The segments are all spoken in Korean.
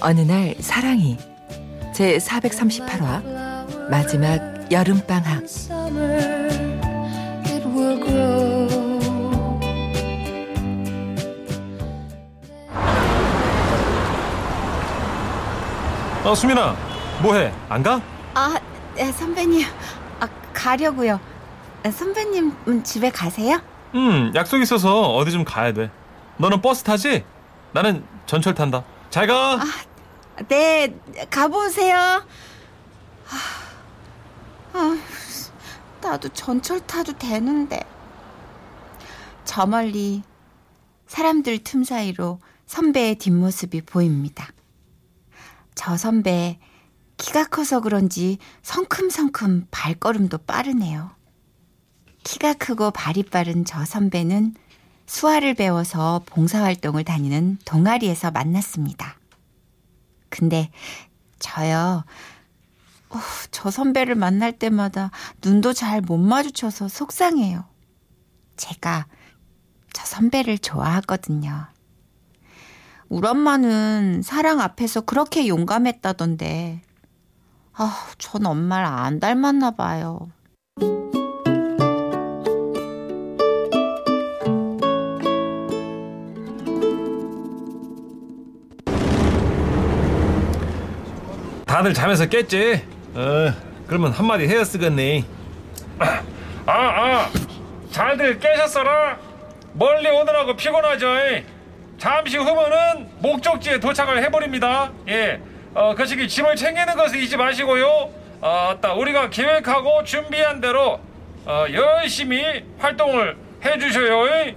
어느 날 사랑이 제 438화 마지막 여름방학. 어 수민아 뭐해? 안 가? 아 네, 선배님. 아, 가려고요. 아, 선배님은 집에 가세요? 음 약속 있어서 어디 좀 가야 돼. 너는 버스 타지? 나는 전철 탄다. 잘 가. 아, 네 가보세요 아, 아, 나도 전철 타도 되는데 저 멀리 사람들 틈 사이로 선배의 뒷모습이 보입니다 저 선배 키가 커서 그런지 성큼성큼 발걸음도 빠르네요. 키가 크고 발이 빠른 저 선배는 수화를 배워서 봉사활동을 다니는 동아리에서 만났습니다. 근데 저요, 어, 저 선배를 만날 때마다 눈도 잘 못 마주쳐서 속상해요. 제가 저 선배를 좋아하거든요. 우리 엄마는 사랑 앞에서 그렇게 용감했다던데. 아, 전 엄마를 안 닮았나 봐요. 다들 잠에서 깼지? 어 그러면 한마디 해야 쓰겠네. 아 아 잘들 깨셨어라? 멀리 오느라고 피곤하죠 잠시 후면은 목적지에 도착을 해버립니다. 예 어, 그 시기 짐을 챙기는 것을 잊지 마시고요. 아, 따 우리가 계획하고 준비한 대로 어, 열심히 활동을 해주셔요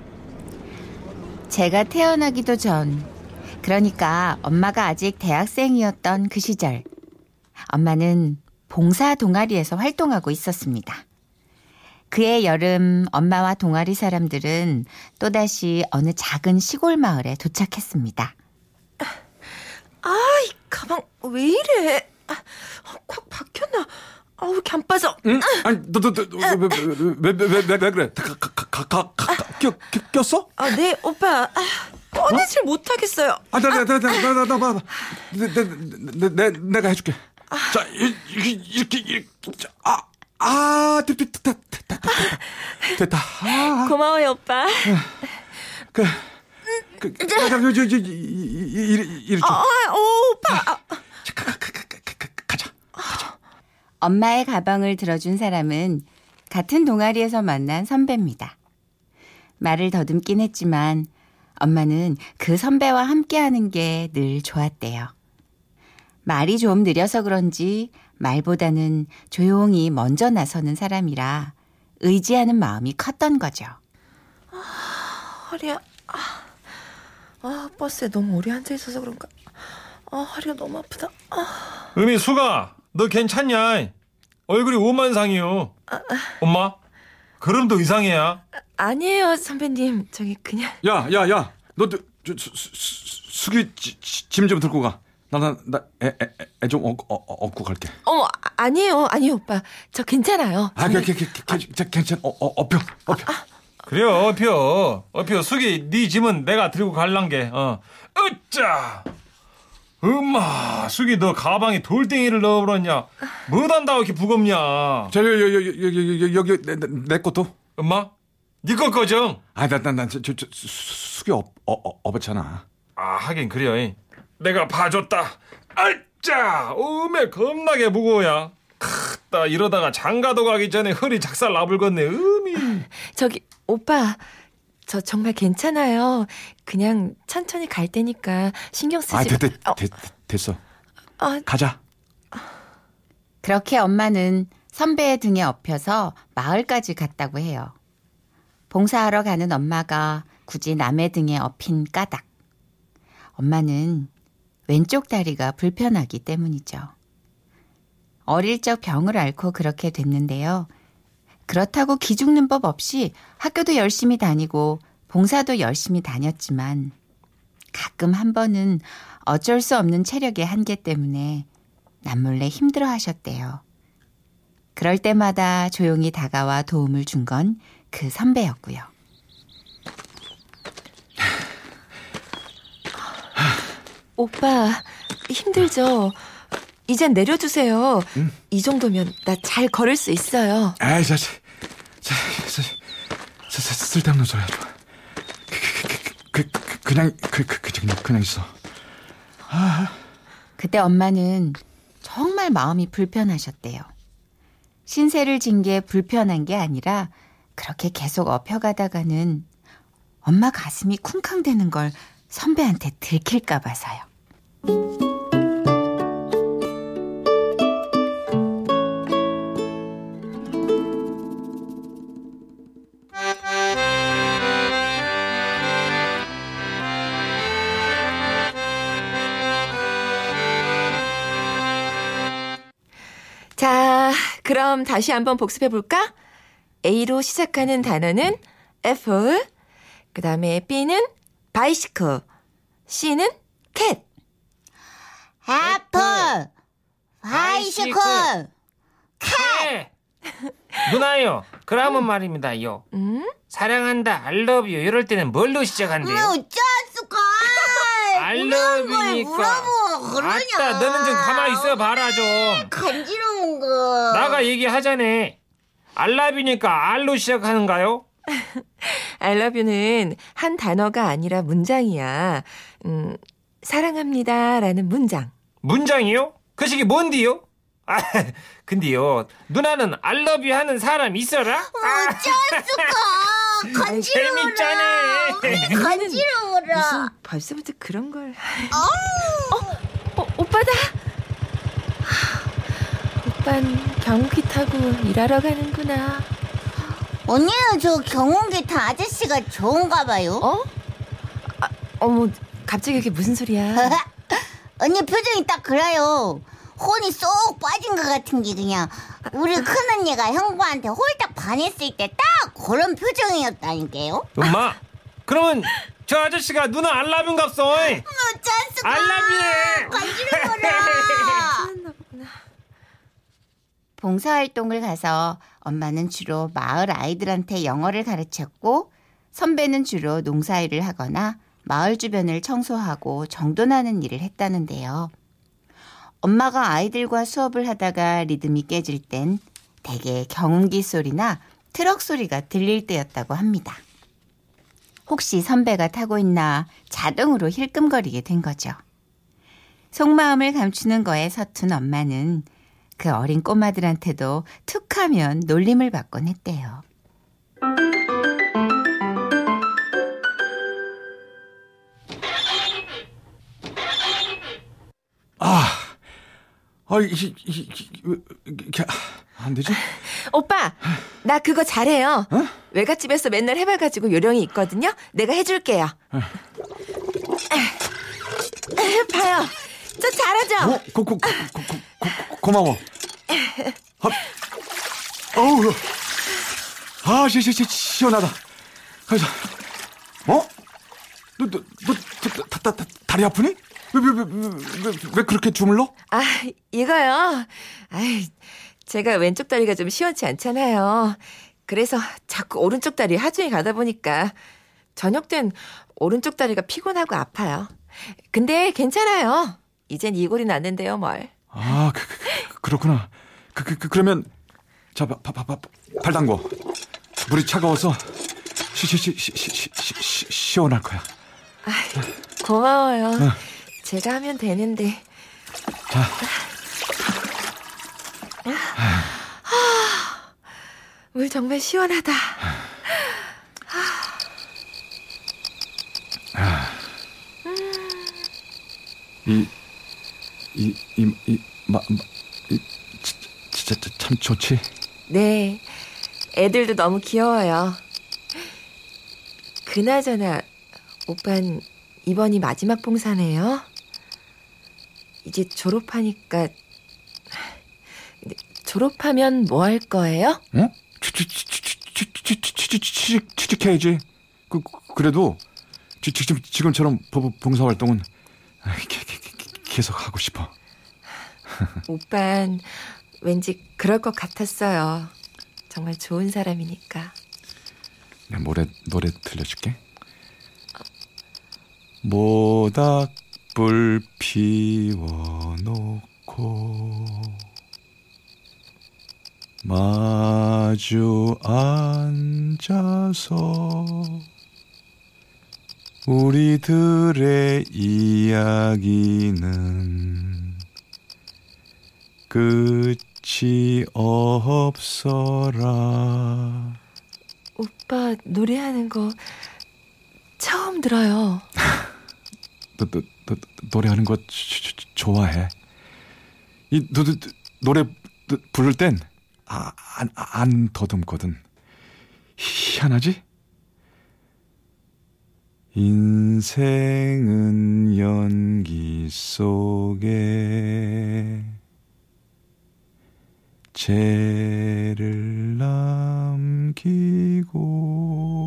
제가 태어나기도 전, 그러니까 엄마가 아직 대학생이었던 그 시절, 엄마는 봉사 동아리에서 활동하고 있었습니다. 그해 여름 엄마와 동아리 사람들은 또다시 어느 작은 시골 마을에 도착했습니다. 아이 가방 왜 이래 아, 콱 박혔나 아우 안 빠져 응? 아니 너너너왜왜왜 그래? 가가가가껴 꼈어? 아네 오빠 아, 꺼내질 못하겠어요 아나나나나나나나 내 내가 해줄게. 자 이렇게 이렇게 이렇게 아 아 됐다 됐다 됐다 됐다. 아, 고마워요 오빠 그. 그, 그, 저, 저, 저, 저, 이, 이, 이, 이리 줘. 아, 오, 오빠 아, 가, 가, 가, 가, 가, 가, 가자. 가자. 엄마의 가방을 들어준 사람은 같은 동아리에서 만난 선배입니다. 말을 더듬긴 했지만 엄마는 그 선배와 함께하는 게 늘 좋았대요. 말이 좀 느려서 그런지 말보다는 조용히 먼저 나서는 사람이라 의지하는 마음이 컸던 거죠. 허리야. 아, 아 버스에 너무 오래 앉아 있어서 그런가. 아 허리가 너무 아프다. 아, 음이 수가 너 괜찮냐? 얼굴이 오만상이요. 엄마 그럼도 이상해야. 아 니에요 선배님. 저기 그냥. 야, 야, 야. 너, 저, 저, 수, 수, 수, 수기 짐 좀 들고 가. 나, 나, 나, 애, 애, 애좀 업, 업, 업고 갈게. 아, 아니에요. 아니에요 오빠. 저 괜찮아요. 아, 괜, 괜, 괜, 괜, 괜찮, 어, 어, 업혀, 업혀. 그래요 업히어 업히어 수기 네 짐은 내가 들고 갈란게 어. 으짜! 엄마 수기 너 가방에 돌덩이를 넣어버렸냐? 뭐단다 이렇게 무겁냐? 자, 여기, 내, 내, 내 것도. 엄마? 니거 거정 아, 나, 나, 나, 저, 저, 저 수- 수기 업, 어, 어, 업었잖아. 아 하긴 그래요 이. 내가 봐줬다 아짜 오메 겁나게 무거워야 크다 이러다가 장가도 가기 전에 허리 작살 나불겠네 음이 저기 오빠 저 정말 괜찮아요 그냥 천천히 갈 테니까 신경 쓰지 아, 됐, 됐, 어, 됐, 됐어. 아, 가자. 그렇게 엄마는 선배의 등에 업혀서 마을까지 갔다고 해요. 봉사하러 가는 엄마가 굳이 남의 등에 업힌 까닭. 엄마는 왼쪽 다리가 불편하기 때문이죠. 어릴 적 병을 앓고 그렇게 됐는데요. 그렇다고 기죽는 법 없이 학교도 열심히 다니고 봉사도 열심히 다녔지만 가끔 한 번은 어쩔 수 없는 체력의 한계 때문에 남몰래 힘들어 하셨대요. 그럴 때마다 조용히 다가와 도움을 준 건 그 선배였고요. 오빠, 힘들죠? 이젠 내려주세요. 이 정도면 나 잘 걸을 수 있어요. 에이, 자, 자, 자, 자, 자, 자, 쓸데없는 소리 하지 마. 그, 그, 그, 그, 그냥, 그, 그, 그냥, 그냥 있어. 그때 엄마는 정말 마음이 불편하셨대요. 신세를 진 게 불편한 게 아니라 그렇게 계속 업혀가다가는 엄마 가슴이 쿵쾅대는 걸 선배한테 들킬까 봐서요. 자, 그럼 다시 한번 복습해 볼까? A로 시작하는 단어는 apple, 그 다음에 B는 bicycle, C는 cat. 애플, 바이시클, 네. 누나요. 그러면 말입니다요. 음? 사랑한다, 알러뷰 이럴 때는 뭘로 시작한대요? 어쩌스까? 알러뷰니까. 물어보고 그러냐? 아따, 너는 좀 가만히 있어 봐라 좀. 간지러운 거. 나가 얘기하자네. 알라뷰니까 알로 시작하는가요? I love you는 한 단어가 아니라 문장이야. 음, 사랑합니다 라는 문장. 문장이요? 그 식이 뭔디요? 아, 근데요, 누나는 알러뷰 하는 사람 있어라? 아, 어쩌스까? 간지러워라. 재밌잖아. 간지러워라. 무슨 벌써부터 그런 걸. 어, 어, 오빠다! 오빤 경기 타고 일하러 가는구나. 언니는 저 경운기타 아저씨가 좋은가 봐요. 어? 아, 어머, 갑자기 이게 무슨 소리야? 언니 표정이 딱 그래요. 혼이 쏙 빠진 것 같은 게 그냥 우리 큰언니가 형부한테 홀딱 반했을 때 딱 그런 표정이었다니까요. 엄마, 그러면 저 아저씨가 누나 알라뷰인 갑소? 어쩌스까? 알라뷰네. 간지러워라. 봉사활동을 가서 엄마는 주로 마을 아이들한테 영어를 가르쳤고 선배는 주로 농사일을 하거나 마을 주변을 청소하고 정돈하는 일을 했다는데요. 엄마가 아이들과 수업을 하다가 리듬이 깨질 땐 대개 경운기 소리나 트럭 소리가 들릴 때였다고 합니다. 혹시 선배가 타고 있나 자동으로 힐끔거리게 된 거죠. 속마음을 감추는 거에 서툰 엄마는 그 어린 꼬마들한테도 툭 하면 놀림을 받곤 했대요. 아, 아, 이, 이, 이, 이, 이게 안 되지? 오빠, 나 그거 잘해요. 외갓집에서 맨날 해봐가지고 요령이 있거든요. 내가 해줄게요. 봐요. 저 잘하죠? 어, 고, 고, 고, 고, 고, 고, 고마워. 아, 어우, 아, 시, 시, 시, 시원하다. 그래서, 어? 너, 너, 너, 다, 다, 다, 다, 다리 아프니? 왜, 왜, 왜, 왜, 왜, 왜 그렇게 주물러? 아, 이거요. 아이, 제가 왼쪽 다리가 좀 시원치 않잖아요. 그래서 자꾸 오른쪽 다리 하중이 가다 보니까 저녁 땐 오른쪽 다리가 피곤하고 아파요. 근데 괜찮아요. 이젠 이골이 났는데요, 뭘. 아, 그, 그, 그, 그렇구나. 그, 그, 그 그러면 자, 바, 바, 바, 바, 발 담궈. 물이 차가워서 시, 시, 시, 시, 시, 시, 원할 거야. 아, 고마워요. 어. 제가 하면 되는데. 자. 아, 물 정말 시원하다. 아. 이 이, 이, 이, 마, 마, 이, 지- 진짜 참 좋지? 네. 애들도 너무 귀여워요. 그나저나, 오빤 이번이 마지막 봉사네요. 이제 졸업하니까 졸업하면 뭐 할 거예요? 어? 취직 취직해야지. 그 그래도 지금 지금처럼 봉사 활동은 계속 하고 싶어. 오빤 왠지 그럴 것 같았어요. 정말 좋은 사람이니까. 내 노래 노래 들려줄게. 모닥불 피워놓고 마주 앉아서 우리들의 이야기는 끝이 없어라. 오빠 노래하는 거 처음 들어요. 너, 너, 너, 노래하는 거 좋아해. 이 너, 너, 노래 부를 땐 아, 안, 안 더듬거든. 희한하지? 인생은 연기 속에 죄를 남기고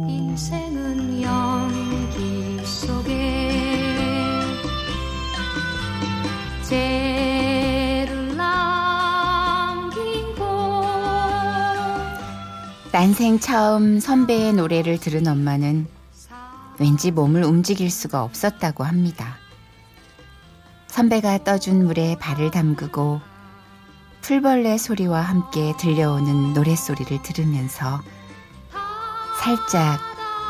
인생은 연기 속에 죄를 남기고 난생 처음 선배의 노래를 들은 엄마는 왠지 몸을 움직일 수가 없었다고 합니다. 선배가 떠준 물에 발을 담그고 풀벌레 소리와 함께 들려오는 노랫소리를 들으면서 살짝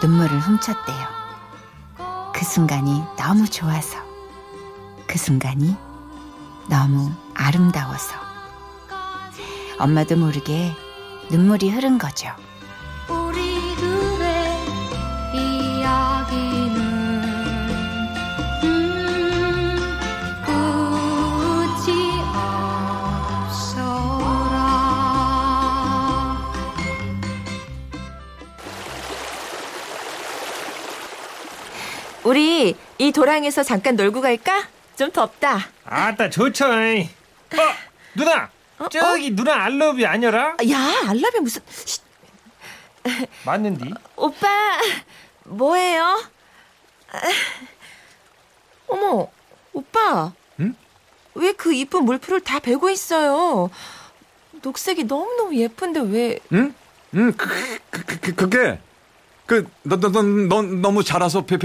눈물을 훔쳤대요. 그 순간이 너무 좋아서, 그 순간이 너무 아름다워서. 엄마도 모르게 눈물이 흐른 거죠. 우리 이 도랑에서 잠깐 놀고 갈까? 좀 덥다. 아따 좋죠. 이. 어 누나 저기 누나 알러뷰 아니라 야, 알라뷰 무슨 쉿, 맞는디? 오빠 뭐해요? 아, 어머, 오빠. 응? 왜 그 이쁜 물풀을 다 베고 있어요? 녹색이 너무너무 예쁜데 왜 응? 응, 그, 그, 그, 그, 그게, 그, 너, 너, 너, 너 너무 자라서 배,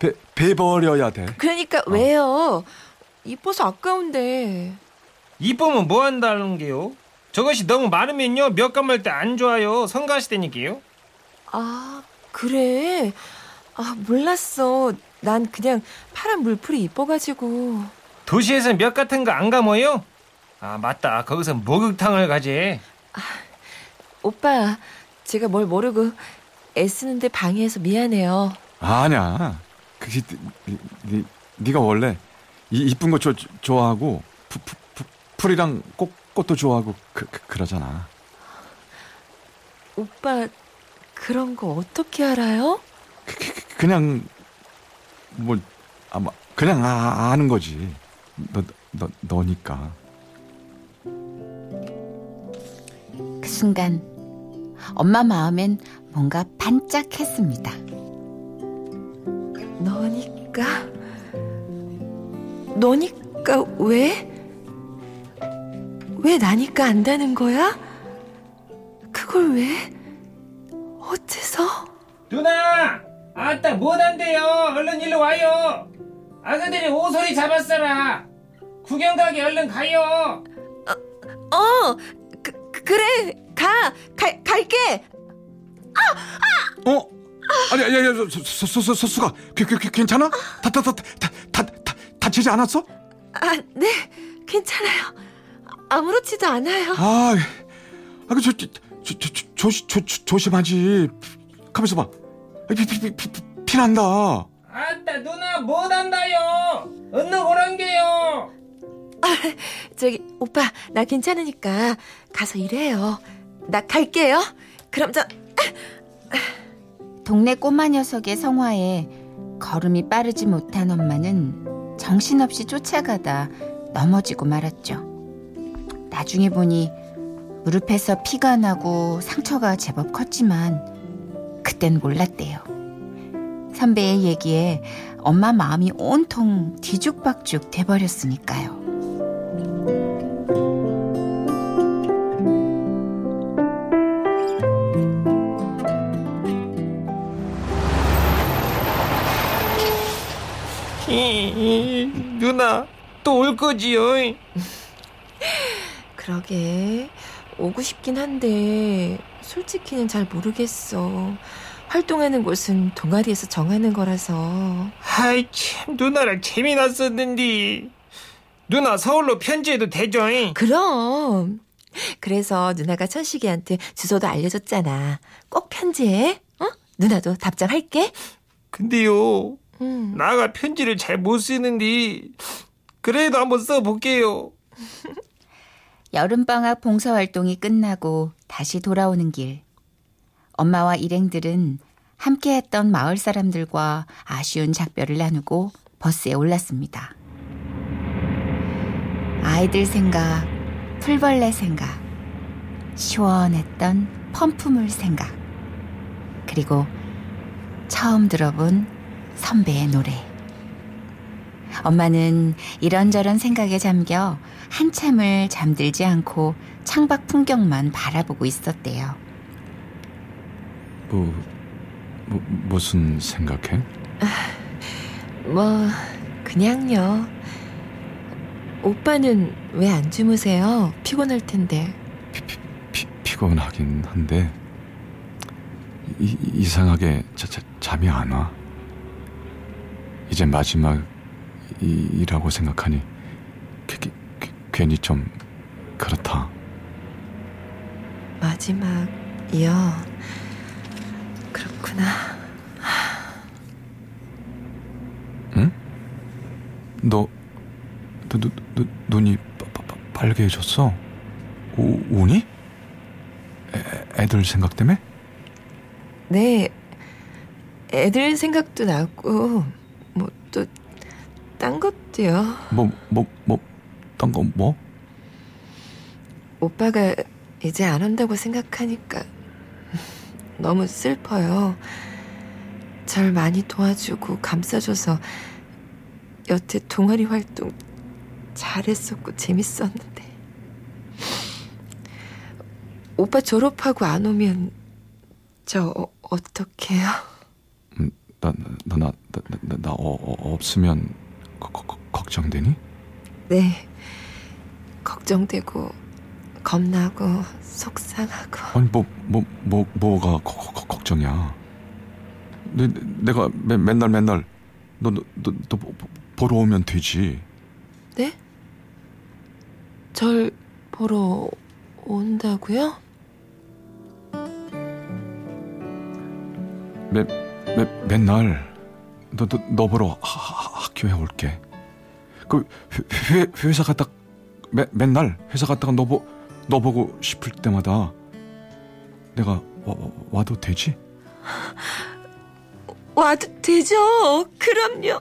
배, 배, 배버려야 돼. 그러니까 왜요? 이뻐서 아까운데. 이쁘면 뭐 한다는 게요? 저것이 너무 많으면요 몇 감을 때 안 좋아요 성가시되니까요 아, 그래? 아, 몰랐어. 난 그냥 파란 물풀이 이뻐가지고. 도시에서 몇 같은 거 안 감어요? 아 맞다 거기서 목욕탕을 가지 오빠, 제가 뭘 모르고 애쓰는데 방해해서 미안해요. 아니야. 그게, 니, 니가 원래 이 이쁜 거 조, 좋아하고, 푸, 푸, 푸, 풀이랑 꽃, 꽃도 좋아하고, 그, 그, 그러잖아. 오빠, 그런 거 어떻게 알아요? 그, 그, 그, 그냥, 뭐, 아마, 그냥 아, 아는 거지. 너, 너, 너니까. 그 순간 엄마 마음엔 뭔가 반짝했습니다. 너니까? 너니까 왜? 왜 나니까 안다는 거야? 그걸 왜? 어째서? 누나 아따 못한대요 얼른 일로 와요 아그들이 오소리 잡았어라 구경 가게 얼른 가요 어, 그, 그- 그래, 가, 가, 갈게. 어? 아니, 귀, 귀, 귀, 괜찮아? 다, 다, 다, 다, 다, 다, 다치지 않았어? 아, 네, 괜찮아요. 아무렇지도 않아요. 아, 아, 그, 저, 저, 저, 저, 조, 조, 조, 조심하지. 가만있어 봐. 피, 피, 피, 피, 피, 피 난다. 아따 누나 못한다요 얼른 오란 게요 저기, 오빠, 나 괜찮으니까 가서 일해요. 나 갈게요. 그럼 저, 동네 꼬마 녀석의 성화에 걸음이 빠르지 못한 엄마는 정신없이 쫓아가다 넘어지고 말았죠. 나중에 보니 무릎에서 피가 나고 상처가 제법 컸지만 그땐 몰랐대요. 선배의 얘기에 엄마 마음이 온통 뒤죽박죽 돼버렸으니까요. 누나 또 올 거지요. 그러게 오고 싶긴 한데 솔직히는 잘 모르겠어. 활동하는 곳은 동아리에서 정하는 거라서 아이 참 누나랑 재미났었는데 누나 서울로 편지해도 되죠? 그럼 그래서 누나가 천식이한테 주소도 알려줬잖아. 꼭 편지해. 어? 누나도 답장할게. 근데요 음. 나가 편지를 잘 못 쓰는데 그래도 한번 써볼게요. 여름방학 봉사활동이 끝나고 다시 돌아오는 길. 엄마와 일행들은 함께했던 마을 사람들과 아쉬운 작별을 나누고 버스에 올랐습니다. 아이들 생각, 풀벌레 생각, 시원했던 펌프물 생각, 그리고 처음 들어본 선배의 노래. 엄마는 이런저런 생각에 잠겨 한참을 잠들지 않고 창밖 풍경만 바라보고 있었대요. 뭐, 뭐 무슨 생각해? 뭐 그냥요. 오빠는 왜 안 주무세요? 피곤할 텐데. 피, 피곤하긴 한데 이, 이상하게 자, 자, 잠이 안 와. 이제 마지막이라고 생각하니 그, 그, 그, 괜히 좀 그렇다. 마지막이요. 그렇구나. 너, 너, 너, 너 눈이 빠, 빠, 빠, 빨개졌어? 우, 우니? 애, 애들 생각 때문에? 네. 애들 생각도 나고 딴 것도요. 뭐, 뭐, 뭐, 딴거 뭐? 오빠가 이제 안 한다고 생각하니까 너무 슬퍼요. 절 많이 도와주고 감싸줘서 여태 동아리 활동 잘했었고 재밌었는데 오빠 졸업하고 안 오면 저 어, 어떡해요? 음, 나, 나, 나, 나, 나, 나 어, 어, 없으면 걱정되니? 네. 걱정되고 겁나고 속상하고 아니, 뭐, 뭐, 뭐, 뭐가 거, 거- 걱정이야. 내, 내가 매, 맨날 맨날 너, 너, 너, 너 보러 오면 되지. 네? 절 보러 온다고요? 매, 매, 맨날 너, 너, 너 보러 하, 교에 올게. 그 회, 회, 회사 갔다 매, 맨날 회사 갔다가 너, 보, 너 보고 싶을 때마다 내가 와, 와- 와도 되지? 와도 되죠. 그럼요.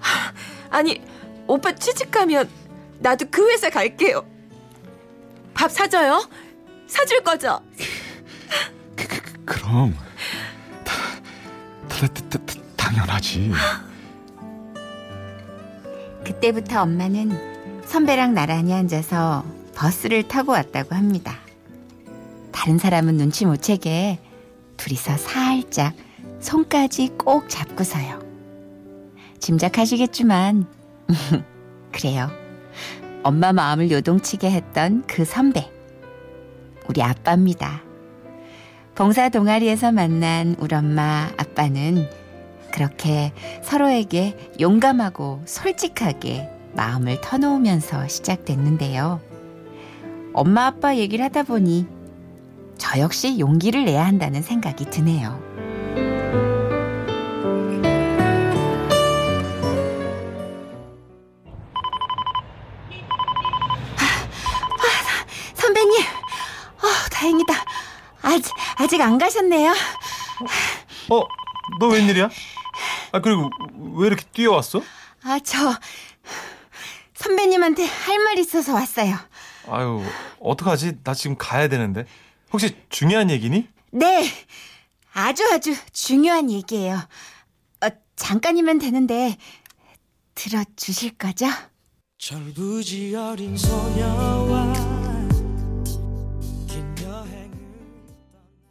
하, 아니, 오빠 취직 가면 나도 그 회사 갈게요. 밥 사줘요? 사줄 거죠? 그, 그, 그, 다, 다, 다, 다, 다, 당연하지. 그때부터 엄마는 선배랑 나란히 앉아서 버스를 타고 왔다고 합니다. 다른 사람은 눈치 못 채게 둘이서 살짝 손까지 꼭 잡고서요. 짐작하시겠지만, 그래요. 엄마 마음을 요동치게 했던 그 선배. 우리 아빠입니다. 봉사 동아리에서 만난 우리 엄마, 아빠는 그렇게 서로에게 용감하고 솔직하게 마음을 터놓으면서 시작됐는데요. 엄마 아빠 얘기를 하다 보니 저 역시 용기를 내야 한다는 생각이 드네요. 선배님, 어, 다행이다. 아직, 아직 안 가셨네요. 어, 너 웬일이야? 아 그리고 왜 이렇게 뛰어왔어? 아, 저 선배님한테 할 말 있어서 왔어요. 아유, 어떡하지? 나 지금 가야 되는데. 혹시 중요한 얘기니? 네, 아주 아주 중요한 얘기예요. 어, 잠깐이면 되는데 들어주실 거죠? 철부지 어린 소녀와